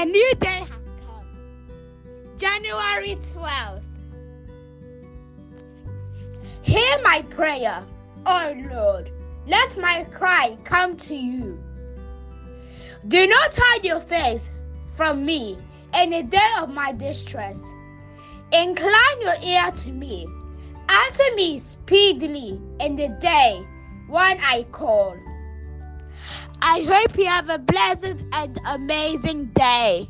A new day has come. January 12th. Hear my prayer, oh Lord. Let my cry come to you. Do not hide your face from me in the day of my distress. Incline your ear to me. Answer me speedily in the day when I call. I hope you have a blessed and amazing day.